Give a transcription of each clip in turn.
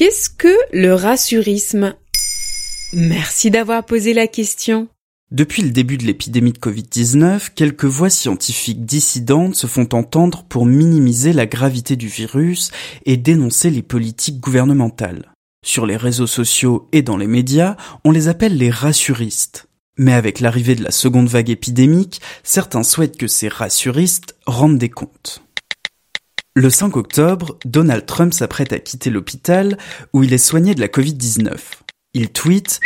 Qu'est-ce que le rassurisme? Merci d'avoir posé la question. Depuis le début de l'épidémie de Covid-19, quelques voix scientifiques dissidentes se font entendre pour minimiser la gravité du virus et dénoncer les politiques gouvernementales. Sur les réseaux sociaux et dans les médias, on les appelle les rassuristes. Mais avec l'arrivée de la seconde vague épidémique, certains souhaitent que ces rassuristes rendent des comptes. Le 5 octobre, Donald Trump s'apprête à quitter l'hôpital où il est soigné de la Covid-19. Il tweet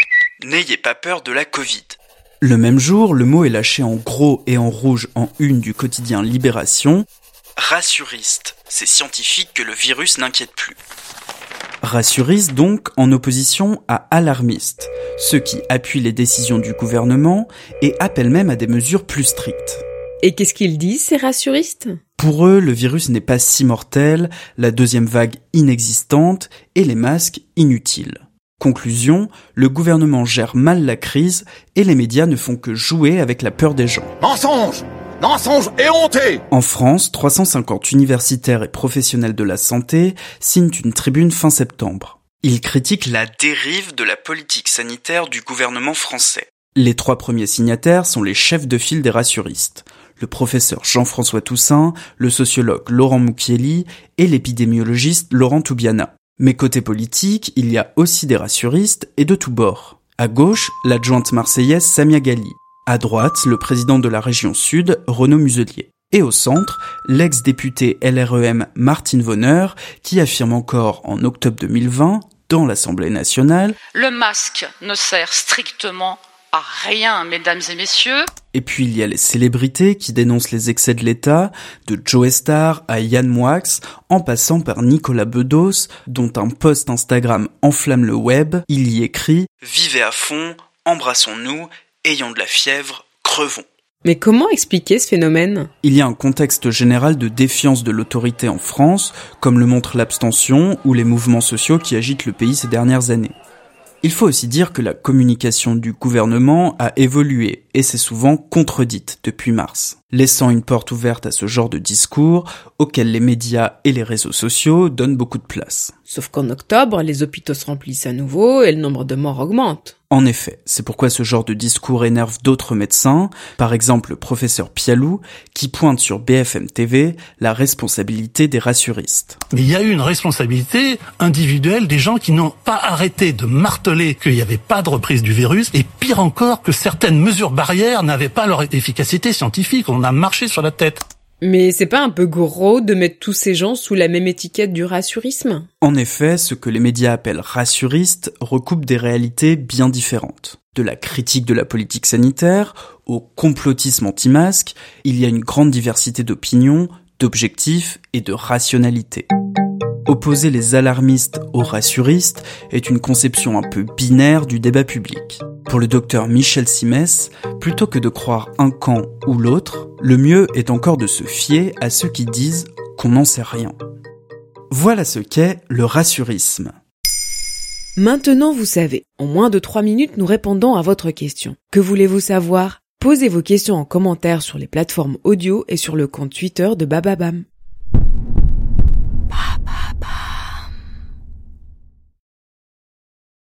N'ayez pas peur de la Covid. Le même jour, le mot est lâché en gros et en rouge en une du quotidien Libération. Rassuriste, c'est scientifique que le virus n'inquiète plus. Rassuriste donc en opposition à alarmiste, ceux qui appuient les décisions du gouvernement et appellent même à des mesures plus strictes. Et qu'est-ce qu'ils disent, ces rassuristes Pour eux, le virus n'est pas si mortel, la deuxième vague inexistante et les masques inutiles. Conclusion, le gouvernement gère mal la crise et les médias ne font que jouer avec la peur des gens. Mensonge Mensonge et honté En France, 350 universitaires et professionnels de la santé signent une tribune fin septembre. Ils critiquent la dérive de la politique sanitaire du gouvernement français. Les trois premiers signataires sont les chefs de file des rassuristes. Le professeur Jean-François Toussaint, le sociologue Laurent Moukieli et l'épidémiologiste Laurent Toubiana. Mais côté politique, il y a aussi des rassuristes et de tous bords. À gauche, l'adjointe marseillaise Samia Gali. À droite, le président de la région sud, Renaud Muselier. Et au centre, l'ex-député LREM Martine Vonner, qui affirme encore en octobre 2020, dans l'Assemblée nationale, Le masque ne sert strictement à rien, mesdames et messieurs. Et puis il y a les célébrités qui dénoncent les excès de l'État, de Joe Star à Yann Moix, en passant par Nicolas Bedos, dont un post Instagram enflamme le web. Il y écrit Vivez à fond, embrassons-nous, ayons de la fièvre, crevons. Mais comment expliquer ce phénomène? Il y a un contexte général de défiance de l'autorité en France, comme le montre l'abstention ou les mouvements sociaux qui agitent le pays ces dernières années. Il faut aussi dire que la communication du gouvernement a évolué et s'est souvent contredite depuis mars, laissant une porte ouverte à ce genre de discours auquel les médias et les réseaux sociaux donnent beaucoup de place. Sauf qu'en octobre, les hôpitaux se remplissent à nouveau et le nombre de morts augmente. En effet, c'est pourquoi ce genre de discours énerve d'autres médecins, par exemple le professeur Pialou, qui pointe sur BFM TV la responsabilité des rassuristes. Mais il y a eu une responsabilité individuelle des gens qui n'ont pas arrêté de marteler qu'il n'y avait pas de reprise du virus, et pire encore que certaines mesures barrières n'avaient pas leur efficacité scientifique, on a marché sur la tête. Mais c'est pas un peu gros de mettre tous ces gens sous la même étiquette du rassurisme? En effet, ce que les médias appellent rassuristes recoupe des réalités bien différentes. De la critique de la politique sanitaire au complotisme anti-masque, il y a une grande diversité d'opinions, d'objectifs et de rationalité. Opposer les alarmistes aux rassuristes est une conception un peu binaire du débat public. Pour le docteur Michel Simès, plutôt que de croire un camp ou l'autre, le mieux est encore de se fier à ceux qui disent qu'on n'en sait rien. Voilà ce qu'est le rassurisme. Maintenant vous savez, en moins de 3 minutes nous répondons à votre question. Que voulez-vous savoir? Posez vos questions en commentaire sur les plateformes audio et sur le compte Twitter de Bababam. Bab.